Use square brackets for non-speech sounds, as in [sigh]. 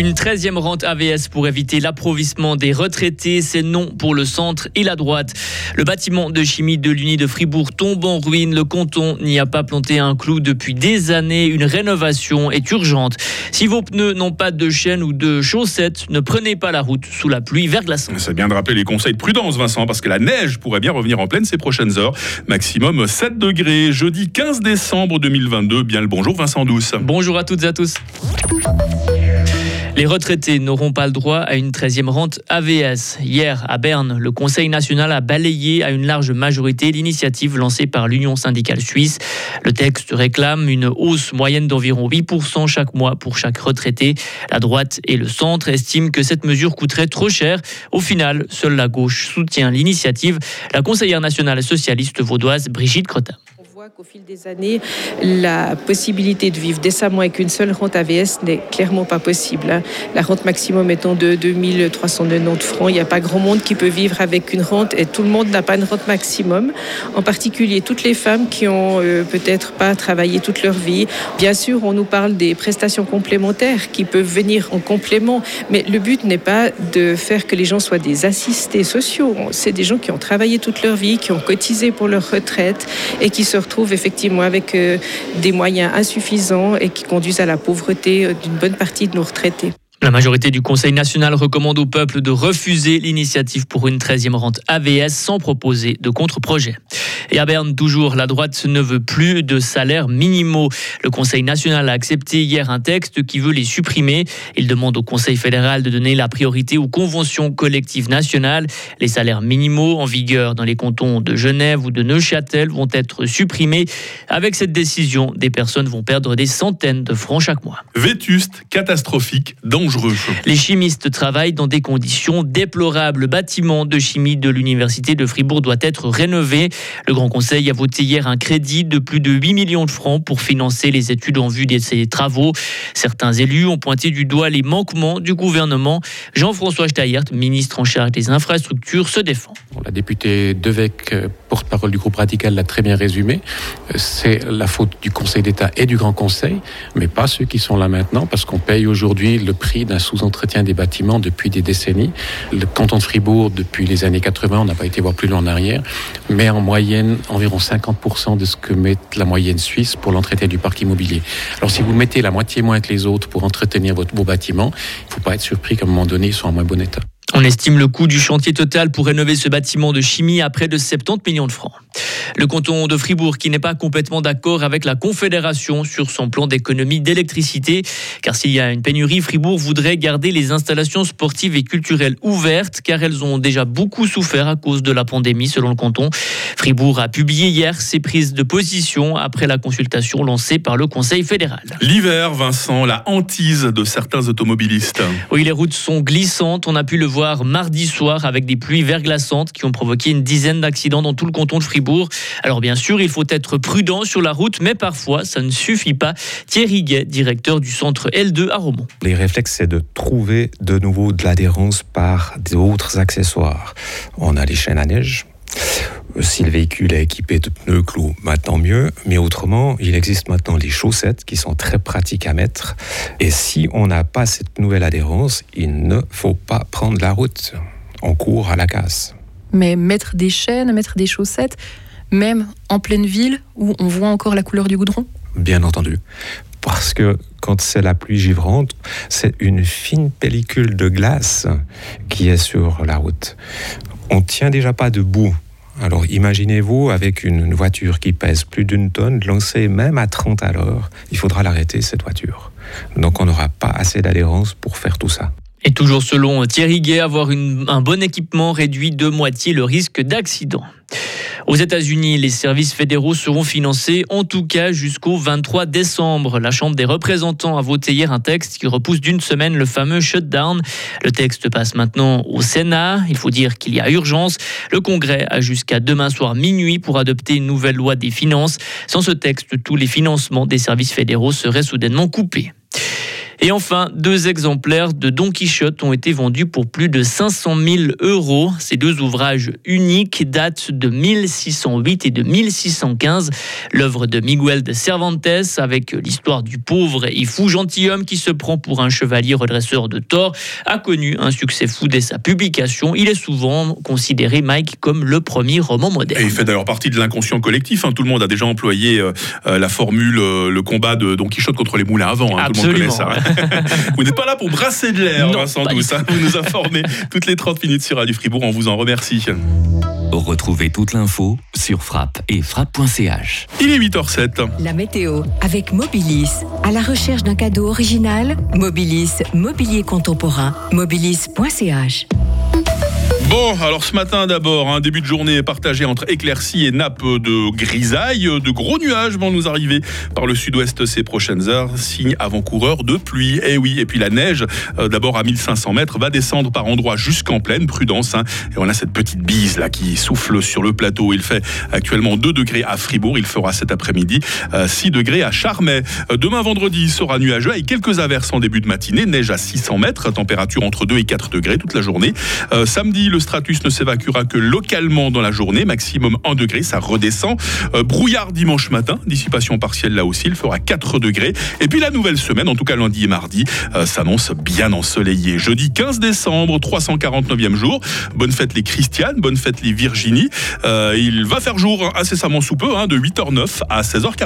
Une 13e rente AVS pour éviter l'approvissement des retraités, c'est non pour le centre et la droite. Le bâtiment de chimie de l'Uni de Fribourg tombe en ruine. Le canton n'y a pas planté un clou depuis des années. Une rénovation est urgente. Si vos pneus n'ont pas de chaîne ou de chaussettes, ne prenez pas la route sous la pluie verglaçante. C'est bien de rappeler les conseils de prudence, Vincent, parce que la neige pourrait bien revenir en pleine ces prochaines heures. Maximum 7 degrés. Jeudi 15 décembre 2022. Bien le bonjour, Vincent Douce. Bonjour à toutes et à tous. Les retraités n'auront pas le droit à une 13e rente AVS. Hier, à Berne, le Conseil national a balayé à une large majorité l'initiative lancée par l'Union syndicale suisse. Le texte réclame une hausse moyenne d'environ 8% chaque mois pour chaque retraité. La droite et le centre estiment que cette mesure coûterait trop cher. Au final, seule la gauche soutient l'initiative. La conseillère nationale socialiste vaudoise Brigitte Crotin qu'au fil des années, la possibilité de vivre décemment avec une seule rente AVS n'est clairement pas possible. Hein. La rente maximum étant de 2390 francs, il n'y a pas grand monde qui peut vivre avec une rente et tout le monde n'a pas une rente maximum. En particulier toutes les femmes qui ont euh, peut-être pas travaillé toute leur vie. Bien sûr, on nous parle des prestations complémentaires qui peuvent venir en complément, mais le but n'est pas de faire que les gens soient des assistés sociaux. C'est des gens qui ont travaillé toute leur vie, qui ont cotisé pour leur retraite et qui se trouve effectivement avec euh, des moyens insuffisants et qui conduisent à la pauvreté euh, d'une bonne partie de nos retraités. La majorité du Conseil national recommande au peuple de refuser l'initiative pour une 13e rente AVS sans proposer de contre-projet. Et à Berne, toujours, la droite ne veut plus de salaires minimaux. Le Conseil national a accepté hier un texte qui veut les supprimer. Il demande au Conseil fédéral de donner la priorité aux conventions collectives nationales. Les salaires minimaux en vigueur dans les cantons de Genève ou de Neuchâtel vont être supprimés. Avec cette décision, des personnes vont perdre des centaines de francs chaque mois. Vétuste, catastrophique, dangereux les chimistes travaillent dans des conditions déplorables. Le bâtiment de chimie de l'université de Fribourg doit être rénové. Le Grand Conseil a voté hier un crédit de plus de 8 millions de francs pour financer les études en vue de ces travaux. Certains élus ont pointé du doigt les manquements du gouvernement. Jean-François Steyert, ministre en charge des infrastructures, se défend. La députée Devec, euh, porte-parole du groupe radical, l'a très bien résumé. Euh, c'est la faute du Conseil d'État et du Grand Conseil, mais pas ceux qui sont là maintenant, parce qu'on paye aujourd'hui le prix d'un sous-entretien des bâtiments depuis des décennies. Le canton de Fribourg, depuis les années 80, on n'a pas été voir plus loin en arrière, mais en moyenne environ 50% de ce que met la moyenne suisse pour l'entretien du parc immobilier. Alors si vous mettez la moitié moins que les autres pour entretenir votre beau bâtiment, il ne faut pas être surpris qu'à un moment donné, ils soient en moins bon état. On estime le coût du chantier total pour rénover ce bâtiment de chimie à près de 70 millions de francs. Le canton de Fribourg qui n'est pas complètement d'accord avec la Confédération sur son plan d'économie d'électricité. Car s'il y a une pénurie, Fribourg voudrait garder les installations sportives et culturelles ouvertes car elles ont déjà beaucoup souffert à cause de la pandémie selon le canton. Fribourg a publié hier ses prises de position après la consultation lancée par le Conseil fédéral. L'hiver, Vincent, la hantise de certains automobilistes. Oui, les routes sont glissantes. On a pu le voir mardi soir avec des pluies verglaçantes qui ont provoqué une dizaine d'accidents dans tout le canton de Fribourg. Alors bien sûr, il faut être prudent sur la route, mais parfois ça ne suffit pas. Thierry Guet, directeur du centre L2 à Romont. Les réflexes, c'est de trouver de nouveau de l'adhérence par d'autres accessoires. On a les chaînes à neige, si le véhicule est équipé de pneus clous, maintenant mieux. Mais autrement, il existe maintenant les chaussettes qui sont très pratiques à mettre. Et si on n'a pas cette nouvelle adhérence, il ne faut pas prendre la route. On court à la casse. Mais mettre des chaînes, mettre des chaussettes, même en pleine ville où on voit encore la couleur du goudron? Bien entendu. Parce que quand c'est la pluie givrante, c'est une fine pellicule de glace qui est sur la route. On tient déjà pas debout. Alors imaginez-vous avec une voiture qui pèse plus d'une tonne, lancée même à 30 à l'heure, il faudra l'arrêter cette voiture. Donc on n'aura pas assez d'adhérence pour faire tout ça. Et toujours selon Thierry Gay, avoir un bon équipement réduit de moitié le risque d'accident. Aux États-Unis, les services fédéraux seront financés en tout cas jusqu'au 23 décembre. La Chambre des représentants a voté hier un texte qui repousse d'une semaine le fameux shutdown. Le texte passe maintenant au Sénat. Il faut dire qu'il y a urgence. Le Congrès a jusqu'à demain soir minuit pour adopter une nouvelle loi des finances. Sans ce texte, tous les financements des services fédéraux seraient soudainement coupés. Et enfin, deux exemplaires de Don Quichotte ont été vendus pour plus de 500 000 euros. Ces deux ouvrages uniques datent de 1608 et de 1615. L'œuvre de Miguel de Cervantes avec l'histoire du pauvre et fou gentilhomme qui se prend pour un chevalier redresseur de tort a connu un succès fou dès sa publication. Il est souvent considéré, Mike, comme le premier roman moderne. Et il fait d'ailleurs partie de l'inconscient collectif. Hein. Tout le monde a déjà employé euh, euh, la formule, euh, le combat de Don Quichotte contre les moulins à vent. Hein. Tout le monde connaît ça. Hein. [laughs] vous n'êtes pas là pour brasser de l'air, Vincent Douce. hein. Vous nous informez toutes les 30 minutes sur Radio Fribourg. On vous en remercie. Retrouvez toute l'info sur frappe et frappe.ch. Il est 8h07. La météo avec Mobilis. À la recherche d'un cadeau original, Mobilis, mobilier contemporain, mobilis.ch. Bon, alors ce matin d'abord, un début de journée partagé entre éclaircies et nappes de grisaille. De gros nuages vont nous arriver par le sud-ouest ces prochaines heures, signe avant-coureur de pluie. Et oui, et puis la neige, euh, d'abord à 1500 mètres, va descendre par endroits jusqu'en plaine, prudence. hein. Et on a cette petite bise là qui souffle sur le plateau. Il fait actuellement 2 degrés à Fribourg, il fera cet après-midi euh, 6 degrés à Charmey. Euh, Demain vendredi sera nuageux avec quelques averses en début de matinée, neige à 600 mètres, température entre 2 et 4 degrés toute la journée. Euh, samedi, le stratus ne s'évacuera que localement dans la journée, maximum 1 degré, ça redescend. Euh, brouillard dimanche matin, dissipation partielle là aussi, il fera 4 degrés. Et puis la nouvelle semaine, en tout cas lundi et mardi, euh, s'annonce bien ensoleillé. Jeudi 15 décembre, 349e jour. Bonne fête les Christianes, bonne fête les Virginie. Euh, il va faire jour incessamment sous peu, hein, de 8h09 à 16h40.